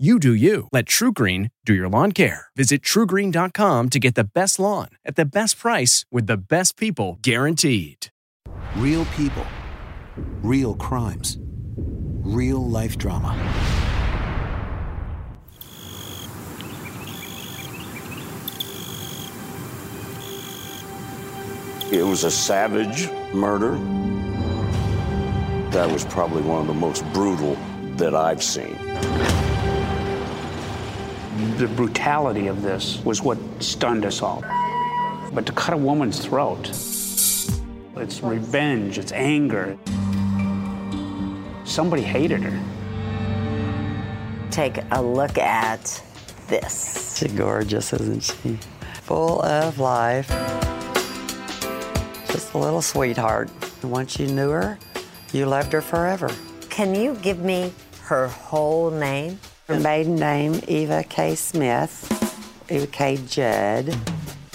You do you. Let TruGreen do your lawn care. Visit trugreen.com to get the best lawn at the best price with the best people guaranteed. Real people, real crimes, real life drama. It was a savage murder. That was probably one of the most brutal that I've seen. The brutality of this was what stunned us all. But to cut a woman's throat, it's revenge, it's anger. Somebody hated her. Take a look at this. She's gorgeous, isn't she? Full of life. Just a little sweetheart. Once you knew her, you loved her forever. Can you give me her whole name? Her maiden name, Eva K. Smith, Eva K. Judd,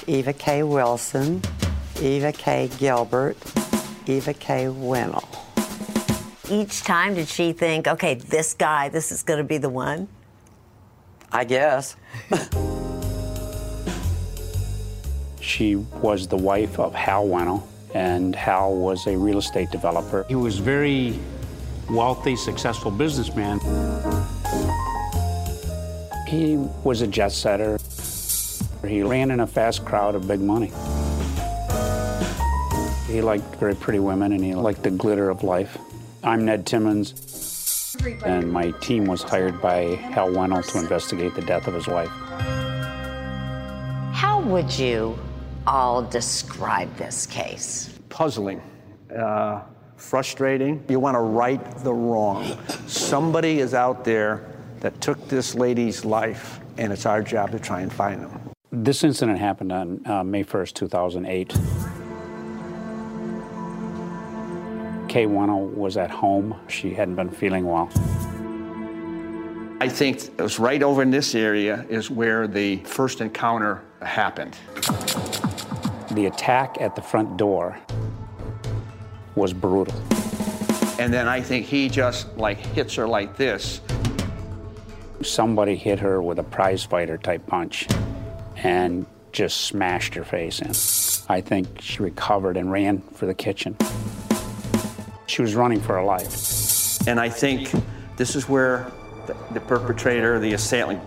Eva K. Wilson, Eva K. Gilbert, Eva K. Weinel. Each time did she think, okay, this guy, this is going to be the one? I guess. She was the wife of Hal Weinel, and Hal was a real estate developer. He was very wealthy, successful businessman. He was a jet setter. He ran in a fast crowd of big money. He liked very pretty women and he liked the glitter of life. I'm Ned Timmons, and my team was hired by Hal Weinel to investigate the death of his wife. How would you all describe this case? puzzling, uh, frustrating. You want to right the wrong. Somebody is out there that took this lady's life, and it's our job to try and find them. This incident happened on uh, May 1st, 2008. Kay Wennell was at home. She hadn't been feeling well. I think it was right over in this area is where the first encounter happened. The attack at the front door was brutal. And then I think he just like hits her like this. Somebody hit her with a prize fighter type punch and just smashed her face in. I think she recovered and ran for the kitchen. She was running for her life. And I think this is where the, the perpetrator, the assailant,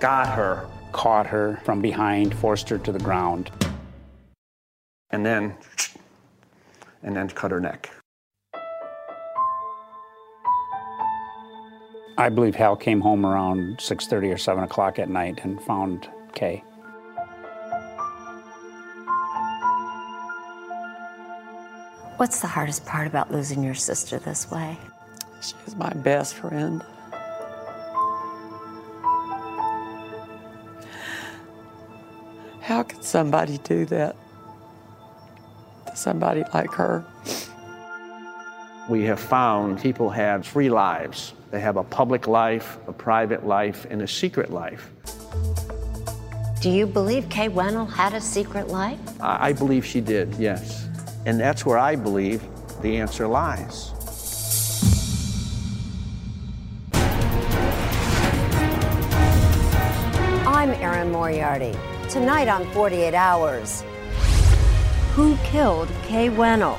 got her. Caught her from behind, forced her to the ground. And then, and then cut her neck. I believe Hal came home around 6:30 or 7 o'clock at night and found Kay. What's the hardest part about losing your sister this way? She's my best friend. How could somebody do that to somebody like her? We have found people have three lives. They have a public life, a private life, and a secret life. Do you believe Kay Weinel had a secret life? I believe she did, yes. And that's where I believe the answer lies. I'm Erin Moriarty. Tonight on 48 Hours, who killed Kay Weinel?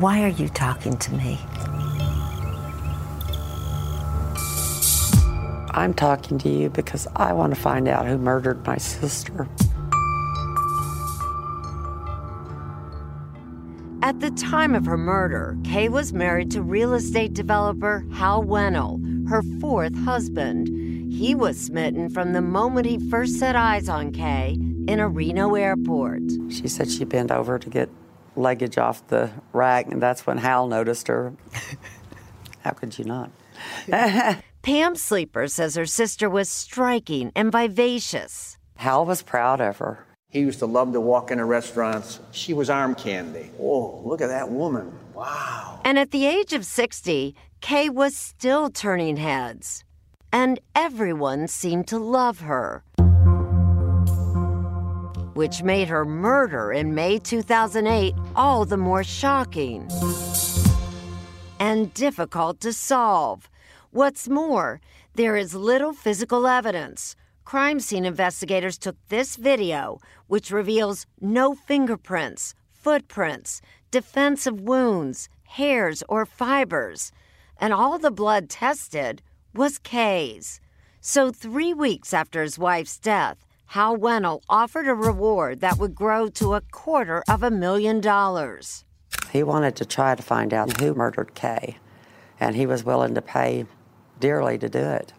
Why are you talking to me? I'm talking to you because I want to find out who murdered my sister. At the time of her murder, Kay was married to real estate developer Hal Weinel, her fourth husband. He was smitten from the moment he first set eyes on Kay in a Reno airport. She said she bent over to get luggage off the rack, and that's when Hal noticed her. How could you not? Pam Sleeper says her sister was striking and vivacious. Hal was proud of her. He used to love to walk into restaurants. She was arm candy. Oh, look at that woman. Wow. And at the age of 60, Kay was still turning heads. And everyone seemed to love her. Which made her murder in May 2008 all the more shocking and difficult to solve. What's more, there is little physical evidence. Crime scene investigators took this video, which reveals no fingerprints, footprints, defensive wounds, hairs, or fibers. And all the blood tested was Kay's. So, three weeks after his wife's death, Hal Weinel offered a reward that would grow to a quarter of a million dollars. He wanted to try to find out who murdered Kay, and he was willing to pay dearly to do it.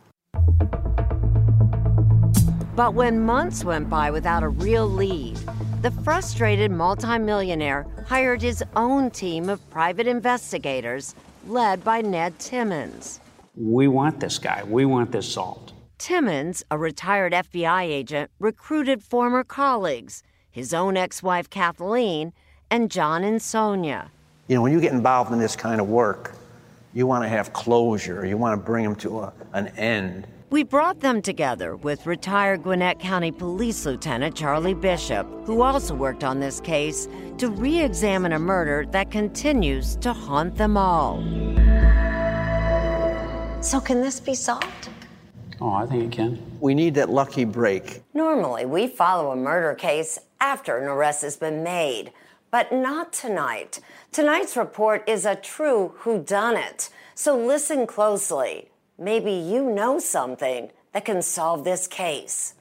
But when months went by without a real lead, the frustrated multimillionaire hired his own team of private investigators led by Ned Timmons. We want this guy. We want this solved. Timmons, a retired FBI agent, recruited former colleagues, his own ex wife Kathleen, and John and Sonia. You know, when you get involved in this kind of work, you want to have closure. You want to bring them to a, an end. We brought them together with retired Gwinnett County Police Lieutenant Charlie Bishop, who also worked on this case, to re examine a murder that continues to haunt them all. So, can this be solved? Oh, I think it can. We need that lucky break. Normally, we follow a murder case after an arrest has been made, but not tonight. Tonight's report is a true whodunit. So listen closely. Maybe you know something that can solve this case.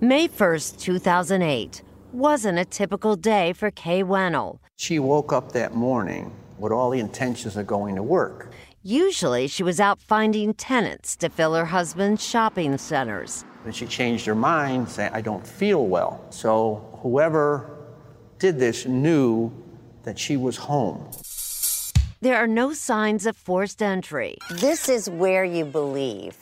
May 1st, 2008, wasn't a typical day for Kay Weinel. She woke up that morning with all the intentions of going to work. Usually, she was out finding tenants to fill her husband's shopping centers. Then she changed her mind, saying, I don't feel well. So whoever did this knew that she was home. There are no signs of forced entry. This is where you believe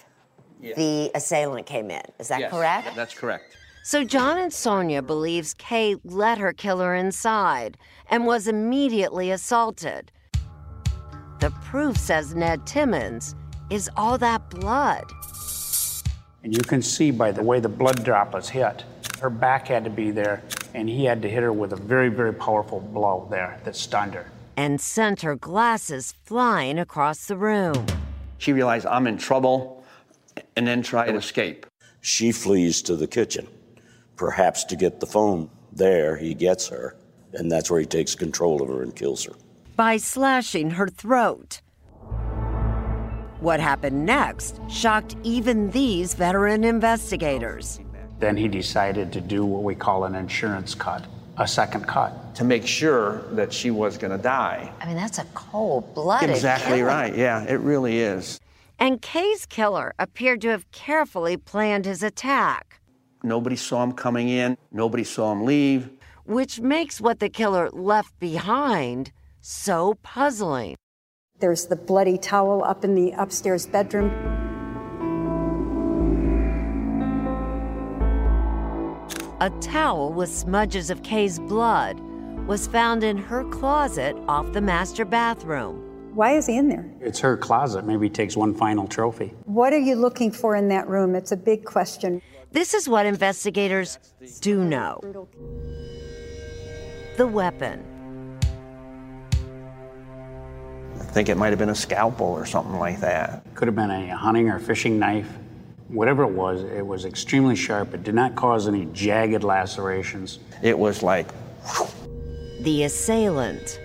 the assailant came in. Is that Yes, correct? That's correct. So John and Sonia believes Kay let her killer inside and was immediately assaulted. The proof says Ned Timmons is all that blood. And you can see by the way the blood droplets hit, her back had to be there, and he had to hit her with a very, very powerful blow there that stunned her. and sent her glasses flying across the room. She realized I'm in trouble and then tried to escape. She flees to the kitchen, perhaps to get the phone. There, he gets her, and that's where he takes control of her and kills her. By slashing her throat. What happened next shocked even these veteran investigators. Then he decided to do what we call an insurance cut, a second cut. to make sure that she was going to die. I mean, that's a cold blooded. Exactly right. Yeah, it really is. And Kay's killer appeared to have carefully planned his attack, Nobody saw him coming in, nobody saw him leave. which makes what the killer left behind so puzzling. There's the bloody towel up in the upstairs bedroom. A towel with smudges of Kay's blood was found in her closet off the master bathroom. Why is he in there? It's her closet. Maybe he takes one final trophy. What are you looking for in that room? It's a big question. This is what investigators do know the weapon. Think it might have been a scalpel or something like that. Could have been a hunting or fishing knife. Whatever it was, it was extremely sharp. It did not cause any jagged lacerations. It was like, The assailant.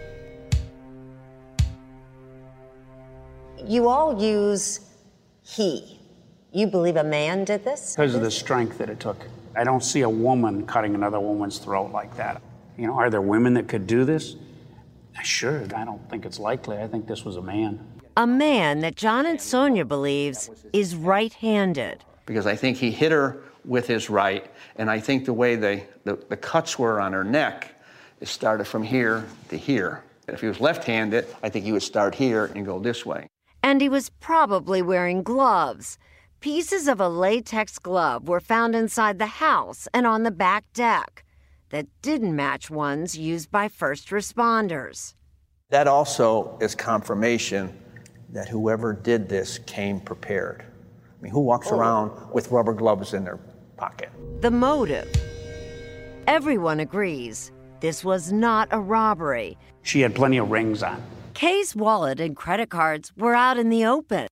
You all use he. You believe a man did this? Because of the strength that it took. I don't see a woman cutting another woman's throat like that. You know, are there women that could do this? I sure, I don't think it's likely. I think this was a man. A man that John and Sonia believes is right handed. because I think he hit her with his right, and I think the way they, the, the cuts were on her neck, it started from here to here. If he was left handed, I think he would start here and go this way. And he was probably wearing gloves. Pieces of a latex glove were found inside the house and on the back deck that didn't match ones used by first responders. That also is confirmation that whoever did this came prepared. I mean, who walks oh. around with rubber gloves in their pocket? The motive. Everyone agrees this was not a robbery. She had plenty of rings on. Kay's wallet and credit cards were out in the open.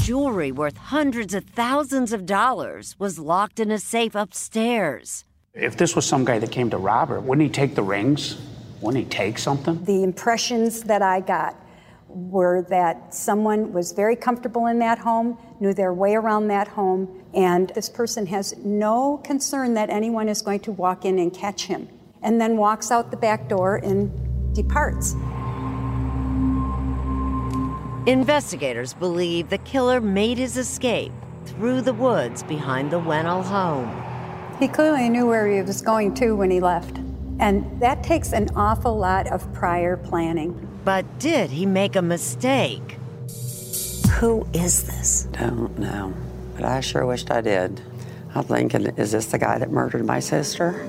Jewelry worth hundreds of thousands of dollars was locked in a safe upstairs. If this was some guy that came to rob her, wouldn't he take the rings? Wouldn't he take something? The impressions that I got were that someone was very comfortable in that home, knew their way around that home, and this person has no concern that anyone is going to walk in and catch him, and then walks out the back door and departs. Investigators believe the killer made his escape through the woods behind the Weinel home. He clearly knew where he was going to when he left, and that takes an awful lot of prior planning. But did he make a mistake? Who is this? Don't know, but I sure wished I did. I'm thinking, is this the guy that murdered my sister?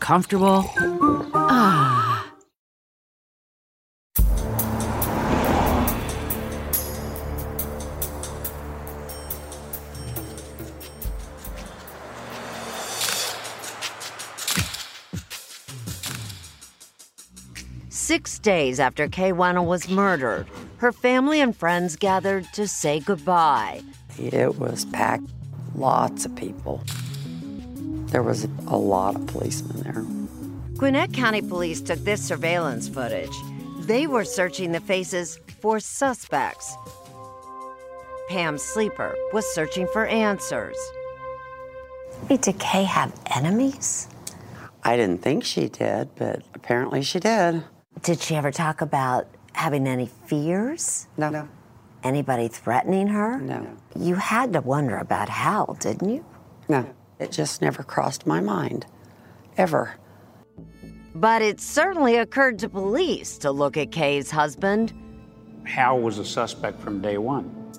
comfortable. Ah. Six days after Kay Weinel was murdered, her family and friends gathered to say goodbye. It was packed, lots of people. There was a lot of policemen there. Gwinnett County Police took this surveillance footage. They were searching the faces for suspects. Pam Sleeper was searching for answers. Did Kay have enemies? I didn't think she did, but apparently she did. Did she ever talk about having any fears? No. No. Anybody threatening her? No. You had to wonder about Hal, didn't you? No. It just never crossed my mind. Ever. But it certainly occurred to police to look at Kay's husband. Hal was a suspect from day one.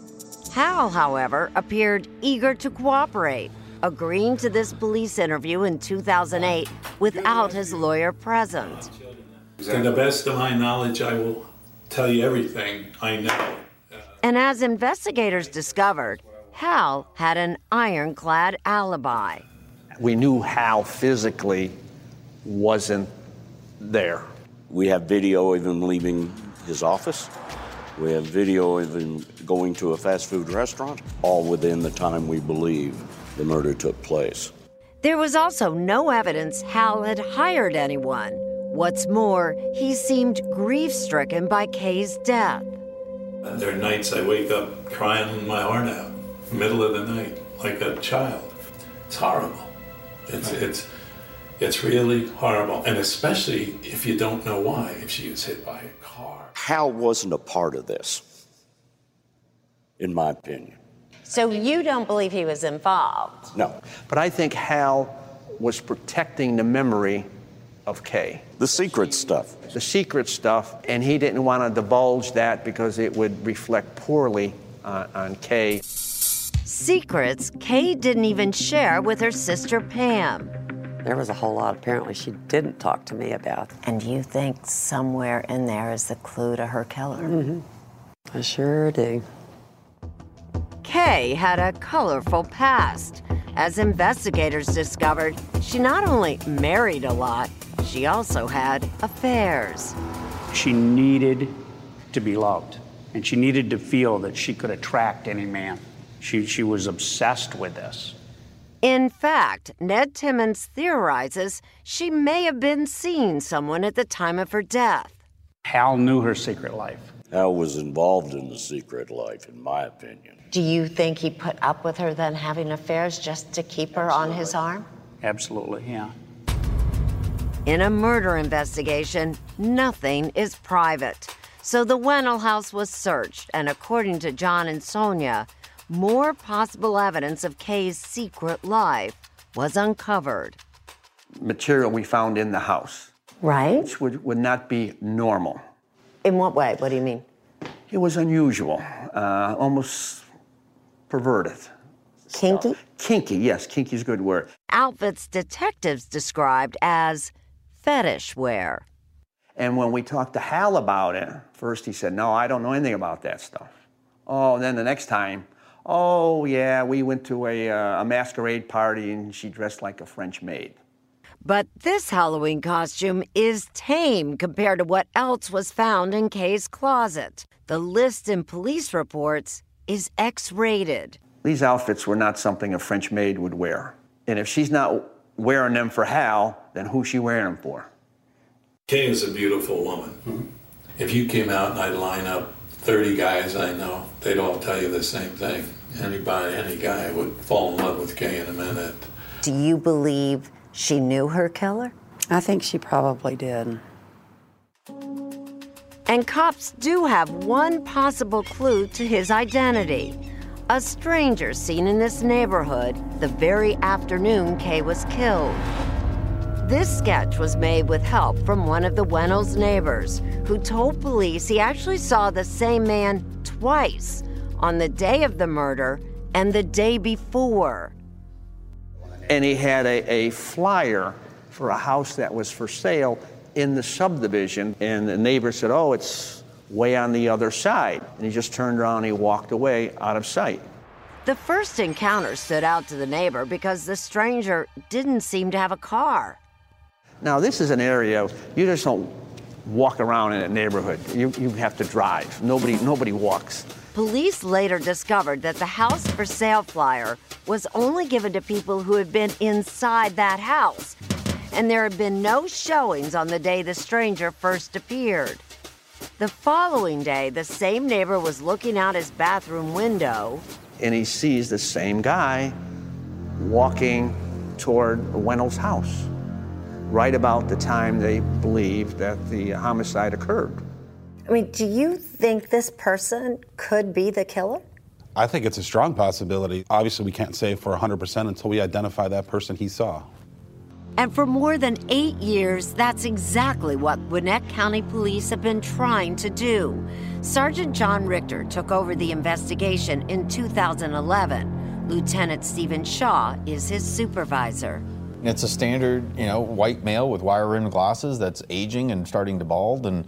Hal, however, appeared eager to cooperate, agreeing to this police interview in 2008 without his lawyer present. To the best of my knowledge, I will tell you everything I know. And as investigators discovered, Hal had an ironclad alibi. We knew Hal physically wasn't there. We have video of him leaving his office. We have video of him going to a fast food restaurant, all within the time we believe the murder took place. There was also no evidence Hal had hired anyone. What's more, he seemed grief stricken by Kay's death. There are nights I wake up crying my heart out, middle of the night, like a child. It's horrible. It's it's it's really horrible, and especially if you don't know why. If she was hit by a car. Hal wasn't a part of this, in my opinion. So you don't believe he was involved? No. But I think Hal was protecting the memory of Kay. The secret stuff. The secret stuff, and he didn't want to divulge that because it would reflect poorly uh, on Kay. Secrets Kay didn't even share with her sister Pam. There was a whole lot apparently she didn't talk to me about. And you think somewhere in there is the clue to her killer? Mm-hmm. I sure do. Kay had a colorful past. As investigators discovered, she not only married a lot, she also had affairs. She needed to be loved, and she needed to feel that she could attract any man. She, she was obsessed with this. In fact, Ned Timmons theorizes she may have been seeing someone at the time of her death. Hal knew her secret life. Hal was involved in the secret life, in my opinion. Do you think he put up with her then having affairs just to keep her on his arm? Absolutely, yeah. In a murder investigation, nothing is private. So the Weinel house was searched, and according to John and Sonia, more possible evidence of Kay's secret life was uncovered. Material we found in the house. Right. Which would, would not be normal. In what way? What do you mean? It was unusual, uh, almost perverted. Kinky? Kinky, yes, kinky is a good word. Outfits detectives described as fetish wear. And when we talked to Hal about it, first he said, No, I don't know anything about that stuff. Oh, and then the next time, Oh, yeah, we went to a, uh, a masquerade party and she dressed like a French maid. But this Halloween costume is tame compared to what else was found in Kay's closet. The list in police reports is X rated. These outfits were not something a French maid would wear. And if she's not wearing them for Hal, then who's she wearing them for? Kay is a beautiful woman. If you came out and I'd line up 30 guys I know, they'd all tell you the same thing. Anybody, any guy would fall in love with Kay in a minute. Do you believe she knew her killer? I think she probably did. And cops do have one possible clue to his identity. A stranger seen in this neighborhood the very afternoon Kay was killed. This sketch was made with help from one of the Weinels neighbors, who told police he actually saw the same man twice on the day of the murder and the day before. And he had a, a flyer for a house that was for sale in the subdivision. And the neighbor said, Oh, it's way on the other side. And he just turned around and he walked away out of sight. The first encounter stood out to the neighbor because the stranger didn't seem to have a car. Now, this is an area you just don't walk around in a neighborhood. You, you have to drive. Nobody, nobody walks. Police later discovered that the house for sale flyer was only given to people who had been inside that house, and there had been no showings on the day the stranger first appeared. The following day, the same neighbor was looking out his bathroom window. And he sees the same guy walking toward Weinel's house, right about the time they believe that the homicide occurred. I mean, do you think this person could be the killer? I think it's a strong possibility. Obviously, we can't say for 100% until we identify that person he saw. And for more than eight years, that's exactly what Gwinnett County Police have been trying to do. Sergeant John Richter took over the investigation in 2011. Lieutenant Stephen Shaw is his supervisor. It's a standard, you know, white male with wire-rimmed glasses that's aging and starting to bald, and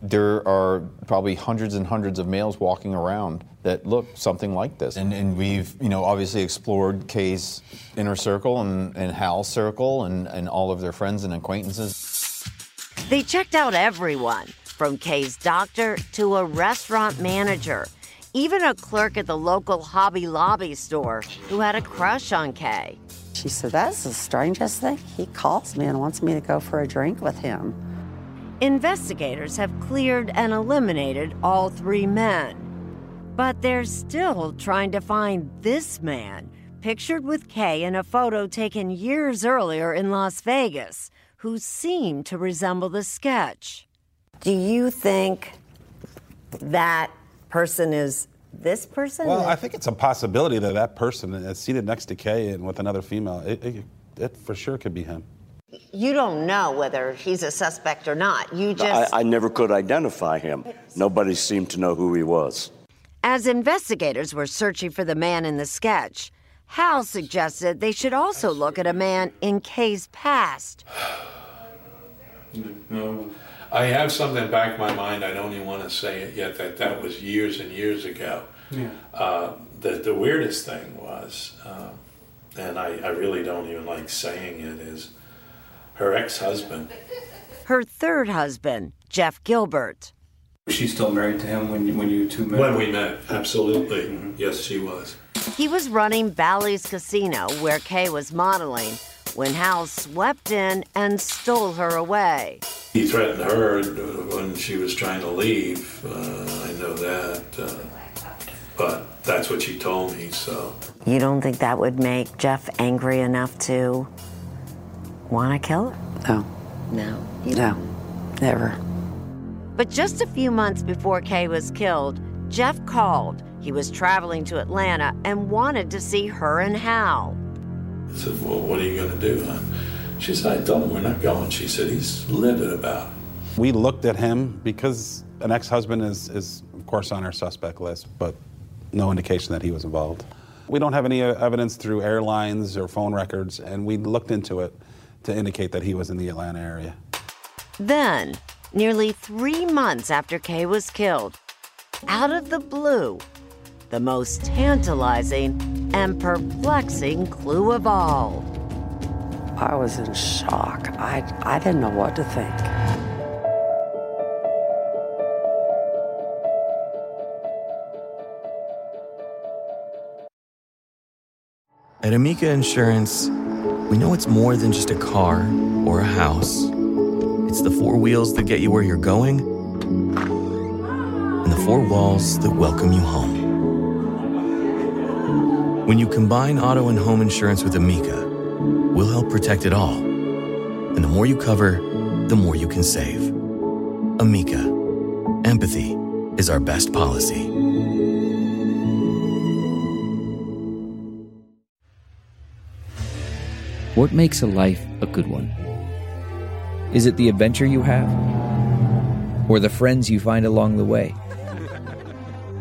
there are probably hundreds and hundreds of males walking around that look something like this. And, and we've, you know, obviously explored Kay's inner circle and, and Hal's circle and, and all of their friends and acquaintances. They checked out everyone, from Kay's doctor to a restaurant manager, even a clerk at the local Hobby Lobby store who had a crush on Kay. She said, That's the strangest thing. He calls me and wants me to go for a drink with him. Investigators have cleared and eliminated all three men. But they're still trying to find this man, pictured with Kay in a photo taken years earlier in Las Vegas, who seemed to resemble the sketch. Do you think that person is this person? Well, I think it's a possibility that that person is seated next to Kay and with another female. It, it, it for sure could be him. You don't know whether he's a suspect or not. You just. I, I never could identify him. Nobody seemed to know who he was. As investigators were searching for the man in the sketch, Hal suggested they should also look at a man in Kay's past. No, I have something back in my mind. I don't even want to say it yet. That that was years and years ago. Yeah. Uh, the the weirdest thing was, uh, and I, I really don't even like saying it, is her ex-husband. Her third husband, Jeff Gilbert. Was she still married to him when you, when you two met? When we met, absolutely. Yes, she was. He was running Bally's Casino, where Kay was modeling, when Hal swept in and stole her away. He threatened her when she was trying to leave. Uh, I know that. Uh, but that's what she told me, so. You don't think that would make Jeff angry enough to want to kill her? No. No. No. Never. But just a few months before Kay was killed, Jeff called. He was traveling to Atlanta and wanted to see her and Hal. I said, Well, what are you going to do? Huh? She said, I told him we're not going. She said, He's livid about it. We looked at him because an ex-husband is, is of course, on our suspect list, but no indication that he was involved. We don't have any uh, evidence through airlines or phone records, and we looked into it to indicate that he was in the Atlanta area. Then, nearly three months after Kay was killed, out of the blue, the most tantalizing and perplexing clue of all. I was in shock. I, I didn't know what to think. At Amica Insurance, we know it's more than just a car or a house. It's the four wheels that get you where you're going and the four walls that welcome you home. When you combine auto and home insurance with Amica, we'll help protect it all. And the more you cover, the more you can save. Amica, empathy is our best policy. What makes a life a good one? Is it the adventure you have? Or the friends you find along the way?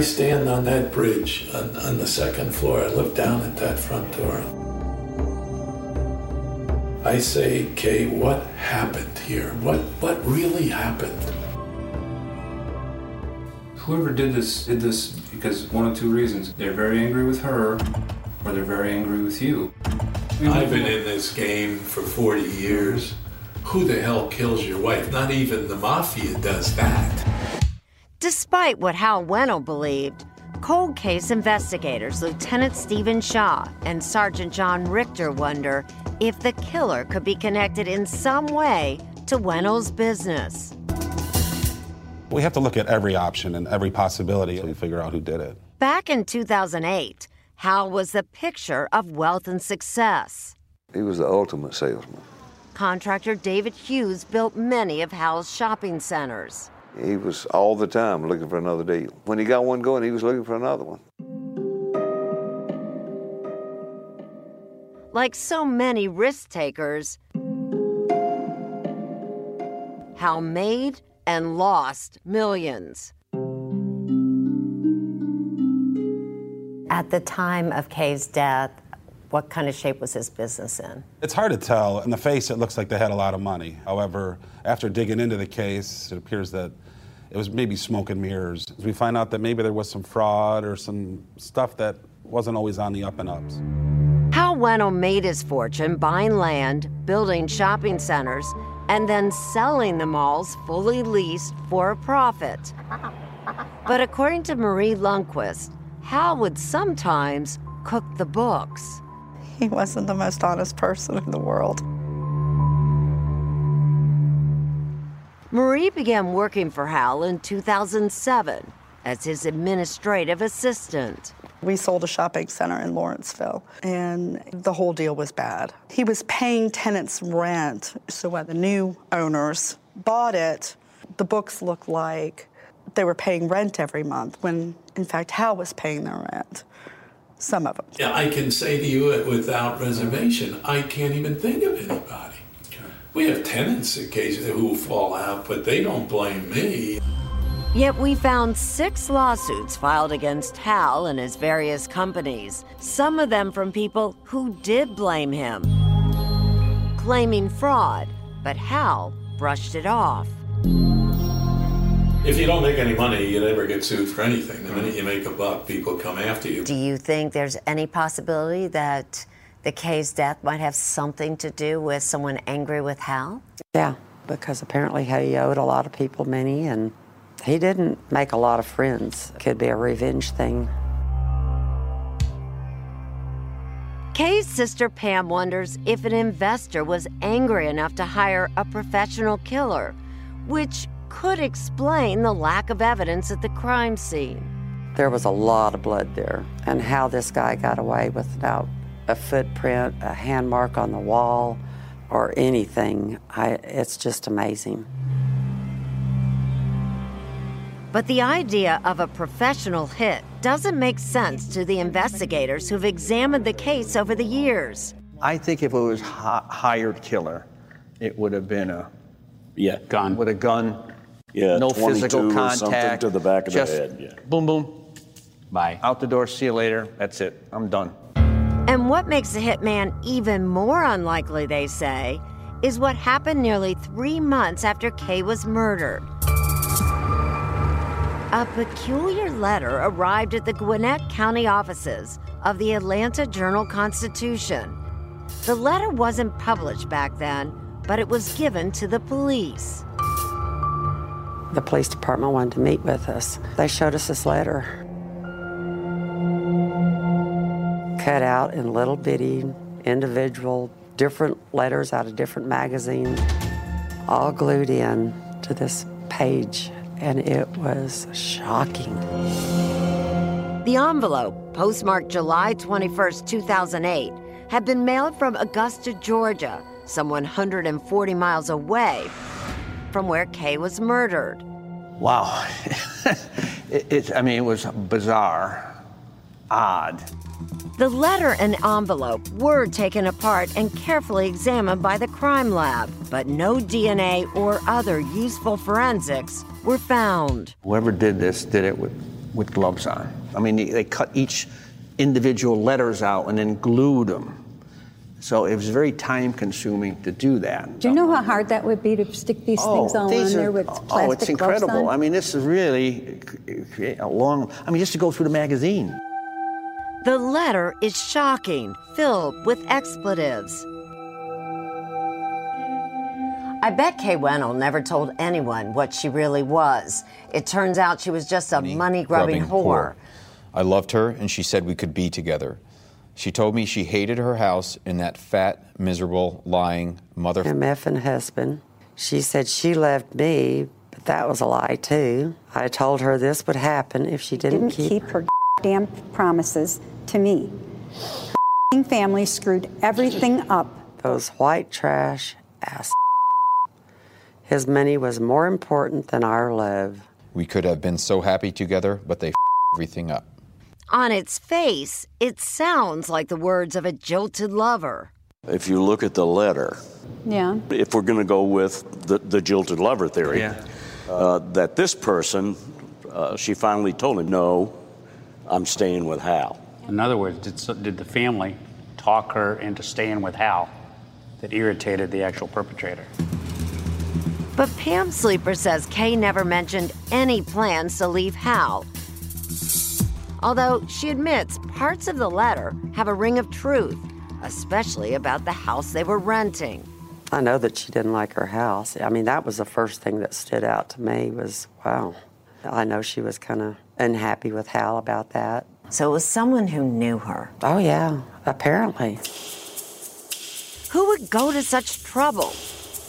I stand on that bridge on, on the second floor. I look down at that front door. I say, Kay, what happened here? What what really happened? Whoever did this did this because one of two reasons. They're very angry with her, or they're very angry with you. I've been in this game for 40 years. Who the hell kills your wife? Not even the mafia does that. Despite what Hal Weinel believed, cold case investigators Lieutenant Stephen Shaw and Sergeant John Richter wonder if the killer could be connected in some way to Weinel's business. We have to look at every option and every possibility to figure out who did it. Back in 2008, Hal was the picture of wealth and success. He was the ultimate salesman. Contractor David Hughes built many of Hal's shopping centers. He was all the time looking for another deal. When he got one going, he was looking for another one. Like so many risk takers, Hal made and lost millions. At the time of Kay's death, what kind of shape was his business in? It's hard to tell. In the face, it looks like they had a lot of money. However, after digging into the case, it appears that it was maybe smoke and mirrors. We find out that maybe there was some fraud or some stuff that wasn't always on the up and ups. Hal Weinel made his fortune buying land, building shopping centers, and then selling the malls fully leased for a profit. But according to Marie Lundquist, Hal would sometimes cook the books. He wasn't the most honest person in the world. Marie began working for Hal in 2007 as his administrative assistant. We sold a shopping center in Lawrenceville, and the whole deal was bad. He was paying tenants rent, so when the new owners bought it, the books looked like they were paying rent every month, when in fact Hal was paying their rent. Some of them. Yeah, I can say to you uh, without reservation, I can't even think of anybody. We have tenants occasionally uh, who fall out, but they don't blame me. Yet we found six lawsuits filed against Hal and his various companies, some of them from people who did blame him, claiming fraud, but Hal brushed it off. If you don't make any money, you never get sued for anything. The minute you make a buck, people come after you. Do you think there's any possibility that the Kay's death might have something to do with someone angry with Hal? Yeah, because apparently he owed a lot of people money and he didn't make a lot of friends. Could be a revenge thing. Kay's sister Pam wonders if an investor was angry enough to hire a professional killer, which could explain the lack of evidence at the crime scene. There was a lot of blood there, and how this guy got away without a footprint, a hand mark on the wall, or anything, I, it's just amazing. But the idea of a professional hit doesn't make sense to the investigators who've examined the case over the years. I think if it was hi- hired killer, it would have been a yeah gun with a gun. Yeah, no physical contact. something to the back of the just head, yeah. Boom, boom. Bye. Out the door. See you later. That's it. I'm done. And what makes the hitman even more unlikely, they say, is what happened nearly three months after Kay was murdered. A peculiar letter arrived at the Gwinnett County offices of the Atlanta Journal Constitution. The letter wasn't published back then, but it was given to the police. The police department wanted to meet with us. They showed us this letter. Cut out in little bitty, individual, different letters out of different magazines, all glued in to this page, and it was shocking. The envelope, postmarked July 21st, 2008, had been mailed from Augusta, Georgia, some 140 miles away from where Kay was murdered. Wow. it, it, I mean, it was bizarre, odd. The letter and envelope were taken apart and carefully examined by the crime lab, but no DNA or other useful forensics were found. Whoever did this did it with, with gloves on. I mean, they, they cut each individual letters out and then glued them. So it was very time consuming to do that. Do you know how hard that would be to stick these oh, things all on these there with plastic Oh, it's incredible. on? I mean, this is really a long, I mean, just to go through the magazine. The letter is shocking, filled with expletives. I bet Kay Weinel never told anyone what she really was. It turns out she was just a money grubbing whore. I loved her, and she said we could be together. She told me she hated her house and that fat, miserable, lying mother. MF husband. She said she loved me, but that was a lie too. I told her this would happen if she didn't, Didn't keep her damn promises to me. Her family screwed everything up. those white trash ass. His money was more important than our love. We could have been so happy together, but they everything up. On its face, it sounds like the words of a jilted lover. If you look at the letter, Yeah. if we're going to go with the, the jilted lover theory, Yeah. uh, that this person, uh, she finally told him, no, I'm staying with Hal. In other words, did, did the family talk her into staying with Hal that irritated the actual perpetrator? But Pam Sleeper says Kay never mentioned any plans to leave Hal. Although she admits parts of the letter have a ring of truth, especially about the house they were renting. I know that she didn't like her house. I mean, that was the first thing that stood out to me was, wow. I know she was kind of unhappy with Hal about that. So it was someone who knew her. Oh, yeah, apparently. Who would go to such trouble?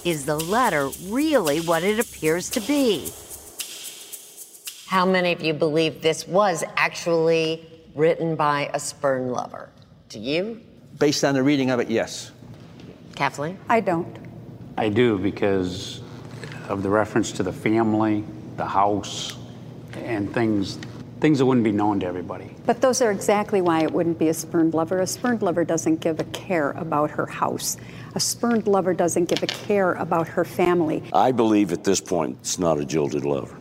Is the letter really what it appears to be? How many of you believe this was actually written by a spurn lover? Do you? Based on the reading of it, yes. Kathleen? I don't. I do because of the reference to the family, the house, and things things that wouldn't be known to everybody. But those are exactly why it wouldn't be a spurned lover. A spurned lover doesn't give a care about her house. A spurned lover doesn't give a care about her family. I believe at this point it's not a jilted lover.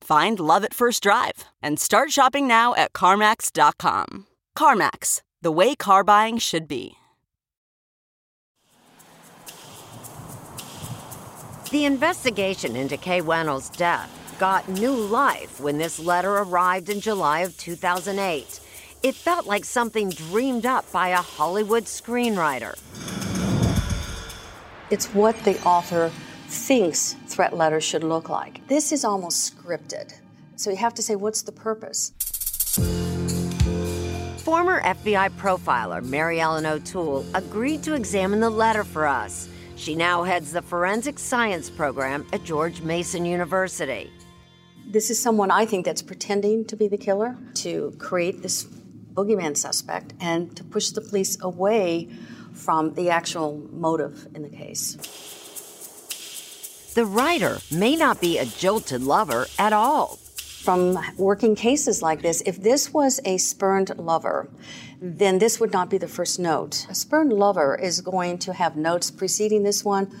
Find love at first drive and start shopping now at CarMax.com. CarMax, the way car buying should be. The investigation into Kay Weinel's death got new life when this letter arrived in July of 2008. It felt like something dreamed up by a Hollywood screenwriter. It's what the author thinks threat letters should look like. This is almost scripted. So you have to say, what's the purpose? Former FBI profiler Mary Ellen O'Toole agreed to examine the letter for us. She now heads the forensic science program at George Mason University. This is someone I think that's pretending to be the killer to create this boogeyman suspect and to push the police away from the actual motive in the case. The writer may not be a jilted lover at all. From working cases like this, if this was a spurned lover, then this would not be the first note. A spurned lover is going to have notes preceding this one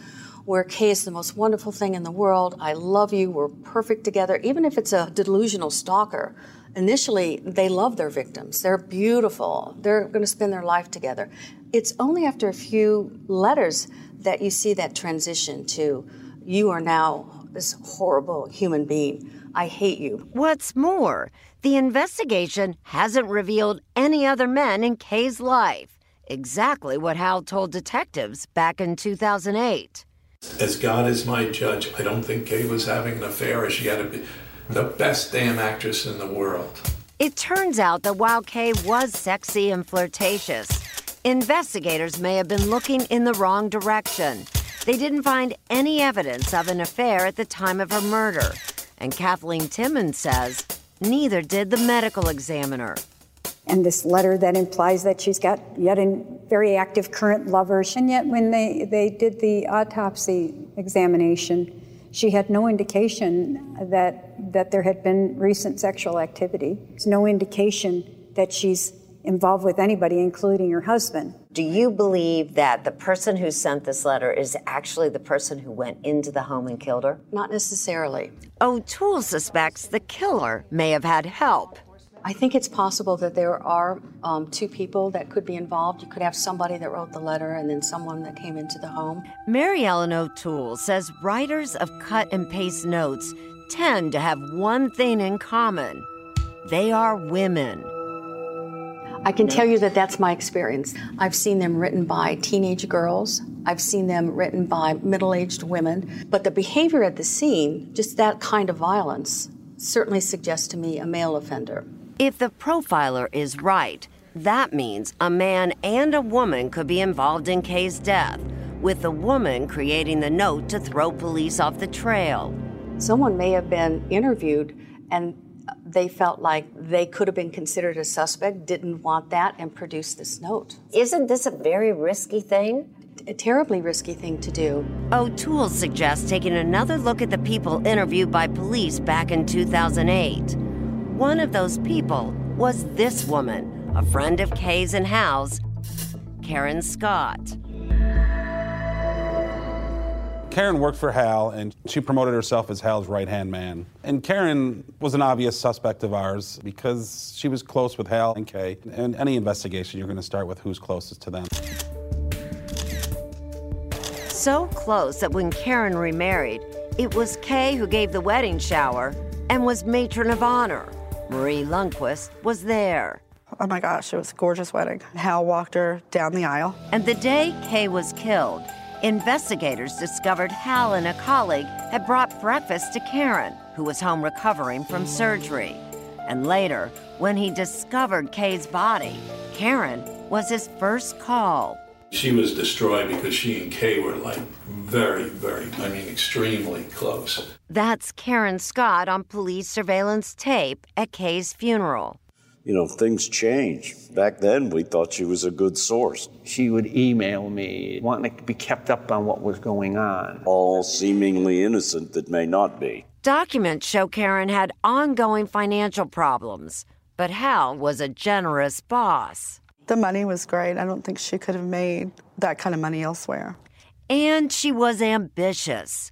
where Kay is the most wonderful thing in the world. I love you. We're perfect together. Even if it's a delusional stalker, initially they love their victims. They're beautiful. They're going to spend their life together. It's only after a few letters that you see that transition to you are now this horrible human being. I hate you. What's more, the investigation hasn't revealed any other men in Kay's life. Exactly what Hal told detectives back in 2008. As God is my judge, I don't think Kay was having an affair. She had to be the best damn actress in the world. It turns out that while Kay was sexy and flirtatious, investigators may have been looking in the wrong direction. They didn't find any evidence of an affair at the time of her murder. And Kathleen Timmons says neither did the medical examiner. And this letter that implies that she's got yet a very active current lover. And yet, when they, they did the autopsy examination, she had no indication that, that there had been recent sexual activity. There's no indication that she's involved with anybody, including your husband. Do you believe that the person who sent this letter is actually the person who went into the home and killed her? Not necessarily. O'Toole suspects the killer may have had help. I think it's possible that there are um, two people that could be involved. You could have somebody that wrote the letter and then someone that came into the home. Mary Ellen O'Toole says writers of cut and paste notes tend to have one thing in common they are women. I can tell you that that's my experience. I've seen them written by teenage girls. I've seen them written by middle aged women. But the behavior at the scene, just that kind of violence, certainly suggests to me a male offender. If the profiler is right, that means a man and a woman could be involved in Kay's death, with the woman creating the note to throw police off the trail. Someone may have been interviewed and they felt like they could have been considered a suspect, didn't want that, and produced this note. Isn't this a very risky thing? A terribly risky thing to do. O'Toole suggests taking another look at the people interviewed by police back in 2008. One of those people was this woman, a friend of Kay's and Hal's, Karen Scott. Karen worked for Hal, and she promoted herself as Hal's right hand man. And Karen was an obvious suspect of ours because she was close with Hal and Kay. And any investigation, you're going to start with who's closest to them. So close that when Karen remarried, it was Kay who gave the wedding shower and was matron of honor. Marie Lundquist was there. Oh my gosh, it was a gorgeous wedding. Hal walked her down the aisle. And the day Kay was killed, investigators discovered Hal and a colleague had brought breakfast to Karen, who was home recovering from surgery. And later, when he discovered Kay's body, Karen was his first call. She was destroyed because she and Kay were like very, very, I mean, extremely close. That's Karen Scott on police surveillance tape at Kay's funeral. You know, things change. Back then, we thought she was a good source. She would email me, wanting to be kept up on what was going on. All seemingly innocent that may not be. Documents show Karen had ongoing financial problems, but Hal was a generous boss. The money was great. I don't think she could have made that kind of money elsewhere. And she was ambitious.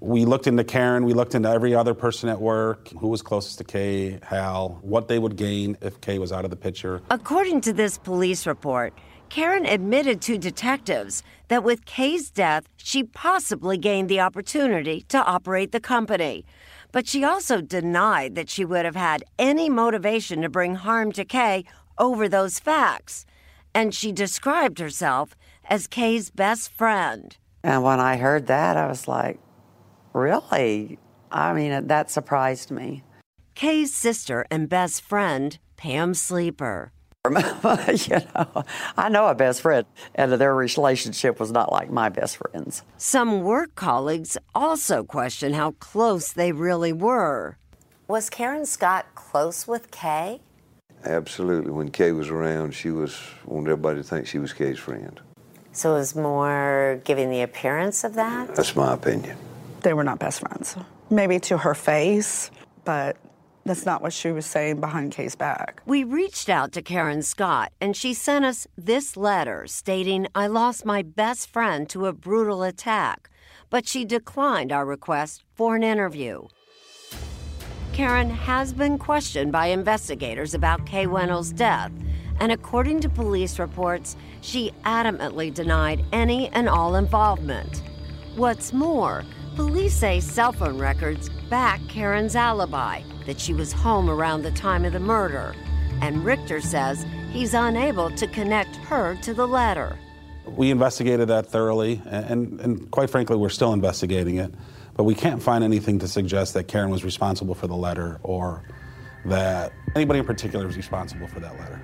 We looked into Karen, we looked into every other person at work, who was closest to Kay, Hal, what they would gain if Kay was out of the picture. According to this police report, Karen admitted to detectives that with Kay's death, she possibly gained the opportunity to operate the company. But she also denied that she would have had any motivation to bring harm to Kay over those facts. And she described herself as Kay's best friend. And when I heard that, I was like, really? I mean, that surprised me. Kay's sister and best friend, Pam Sleeper. you know, I know a best friend, and their relationship was not like my best friend's. Some work colleagues also question how close they really were. Was Karen Scott close with Kay? Absolutely. When Kay was around, she was wanted everybody to think she was Kay's friend. So it was more giving the appearance of that? That's my opinion. They were not best friends. Maybe to her face, but that's not what she was saying behind Kay's back. We reached out to Karen Scott, and she sent us this letter stating, I lost my best friend to a brutal attack, but she declined our request for an interview. Karen has been questioned by investigators about Kay Weinel's death, and according to police reports, she adamantly denied any and all involvement. What's more, police say cell phone records back Karen's alibi that she was home around the time of the murder, and Richter says he's unable to connect her to the letter. We investigated that thoroughly, and, and quite frankly, we're still investigating it. But we can't find anything to suggest that Karen was responsible for the letter or that anybody in particular was responsible for that letter.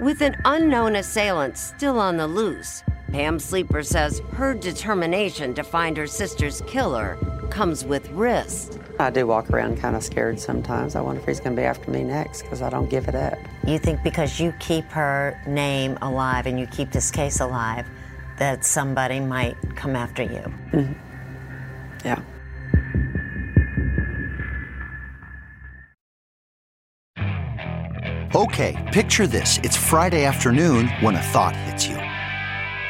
With an unknown assailant still on the loose, Pam Sleeper says her determination to find her sister's killer comes with risk. I do walk around kind of scared sometimes. I wonder if he's going to be after me next because I don't give it up. You think because you keep her name alive and you keep this case alive, that somebody might come after you? Mm-hmm. Yeah. Okay, picture this. It's Friday afternoon when a thought hits you.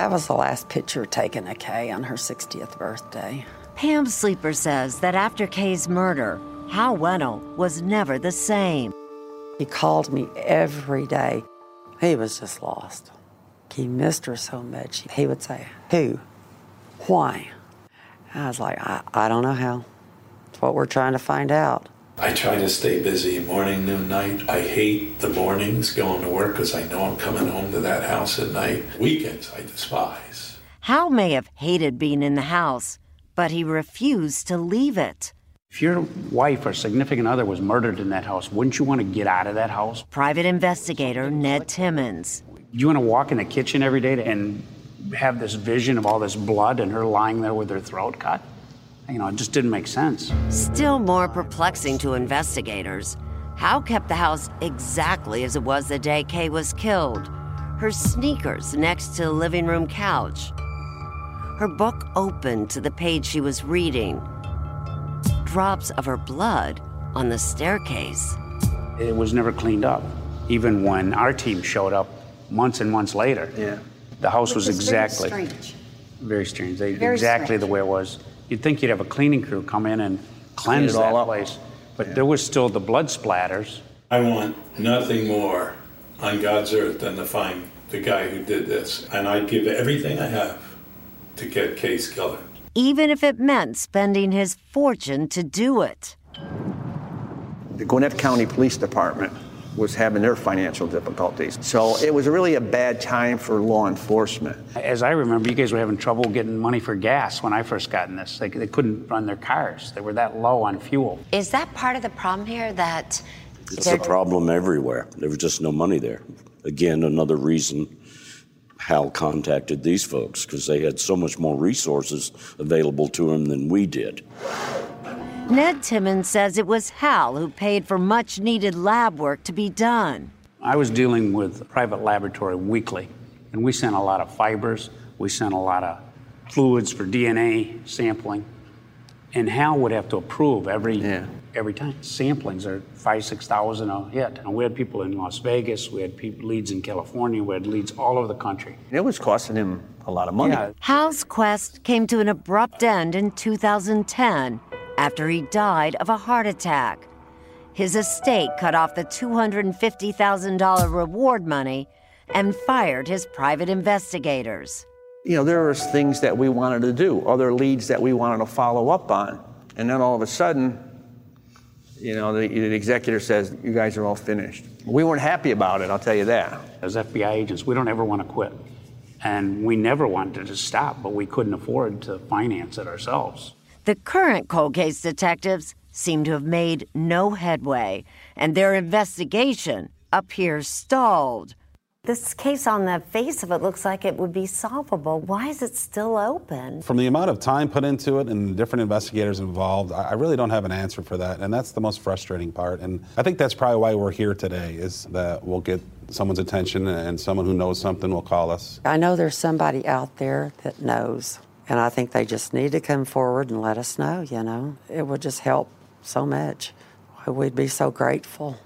That was the last picture taken of Kay on her 60th birthday. Pam Sleeper says that after Kay's murder, Hal Weinel was never the same. He called me every day. He was just lost. He missed her so much. He would say, Who? Why? I was like, I, I don't know how. It's what we're trying to find out. I try to stay busy morning, noon, night. I hate the mornings going to work because I know I'm coming home to that house at night. Weekends I despise. Hal may have hated being in the house, but he refused to leave it. If your wife or significant other was murdered in that house, wouldn't you want to get out of that house? Private investigator Ned Timmons. You want to walk in the kitchen every day and have this vision of all this blood and her lying there with her throat cut? You know, it just didn't make sense. Still more perplexing to investigators. Hal kept the house exactly as it was the day Kay was killed. Her sneakers next to the living room couch. Her book open to the page she was reading. Drops of her blood on the staircase. It was never cleaned up. Even when our team showed up months and months later. Yeah. The house Which was is exactly Very strange. very strange. They, Very exactly strange. the way it was. You'd think you'd have a cleaning crew come in and cleanse it all that up. place, but there was still the blood splatters. I want nothing more on God's earth than to find the guy who did this. And I'd give everything I have to get Kay's killer. Even if it meant spending his fortune to do it. The Gwinnett County Police Department was having their financial difficulties. So it was really a bad time for law enforcement. As I remember, you guys were having trouble getting money for gas when I first got in this. They, they couldn't run their cars, they were that low on fuel. Is that part of the problem here that It's a problem everywhere. There was just no money there. Again, another reason Hal contacted these folks because they had so much more resources available to them than we did. Ned Timmons says it was Hal who paid for much needed lab work to be done. I was dealing with a private laboratory weekly, and we sent a lot of fibers, we sent a lot of fluids for DNA sampling, and Hal would have to approve every every time. Samplings are five, six thousand a hit. And we had people in Las Vegas, we had people, leads in California, we had leads all over the country. It was costing him a lot of money. Yeah. Hal's quest came to an abrupt end in 2010 after he died of a heart attack. His estate cut off the $250,000 reward money and fired his private investigators. You know, there was things that we wanted to do, other leads that we wanted to follow up on. And then all of a sudden, you know, the, the executor says, you guys are all finished. We weren't happy about it, I'll tell you that. As FBI agents, we don't ever want to quit. And we never wanted to stop, but we couldn't afford to finance it ourselves. The current cold case detectives seem to have made no headway, and their investigation appears stalled. This case on the face of it looks like it would be solvable. Why is it still open? From the amount of time put into it and the different investigators involved, I I really don't have an answer for that, and that's the most frustrating part. And I think that's probably why we're here today, is that we'll get someone's attention and someone who knows something will call us. I know there's somebody out there that knows, and I think they just need to come forward and let us know, you know. It would just help so much. We'd be so grateful.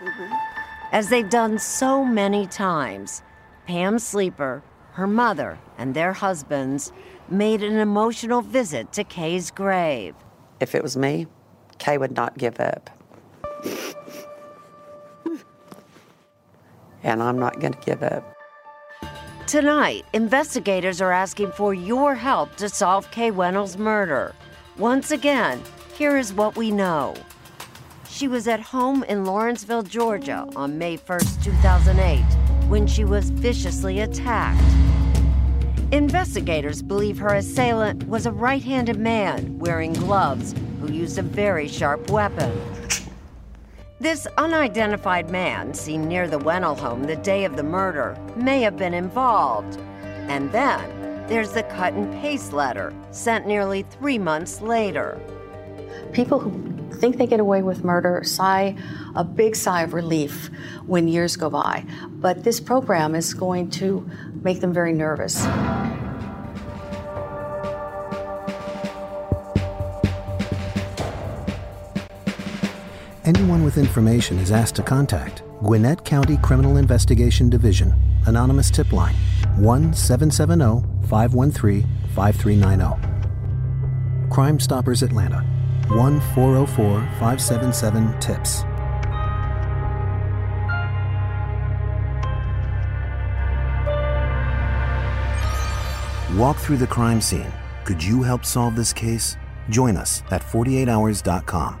Mm-hmm. As they've done so many times, Pam Sleeper, her mother, and their husbands made an emotional visit to Kay's grave. If it was me, Kay would not give up. And I'm not going to give up. Tonight, investigators are asking for your help to solve Kay Weinel's murder. Once again, here is what we know. She was at home in Lawrenceville, Georgia on May 1st, 2008, when she was viciously attacked. Investigators believe her assailant was a right handed man wearing gloves who used a very sharp weapon. This unidentified man, seen near the Weinel home the day of the murder, may have been involved. And then there's the cut and paste letter sent nearly three months later. People who think they get away with murder sigh a big sigh of relief when years go by. But this program is going to make them very nervous. Anyone with information is asked to contact Gwinnett County Criminal Investigation Division, Anonymous Tip Line 1 770 513 5390. Crime Stoppers Atlanta 1 404 577 TIPS. Walk through the crime scene. Could you help solve this case? Join us at 48hours.com.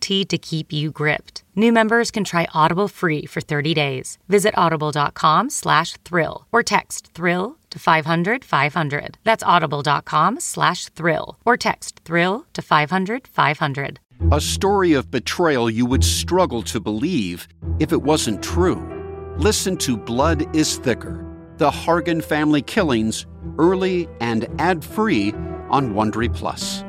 guaranteed to keep you gripped. New members can try Audible free for 30 days. Visit audible.com slash thrill or text thrill to 500 500. That's audible.com slash thrill or text thrill to 500 500. A story of betrayal you would struggle to believe if it wasn't true. Listen to Blood is Thicker The Hargan Family Killings early and ad free on Wondery Plus.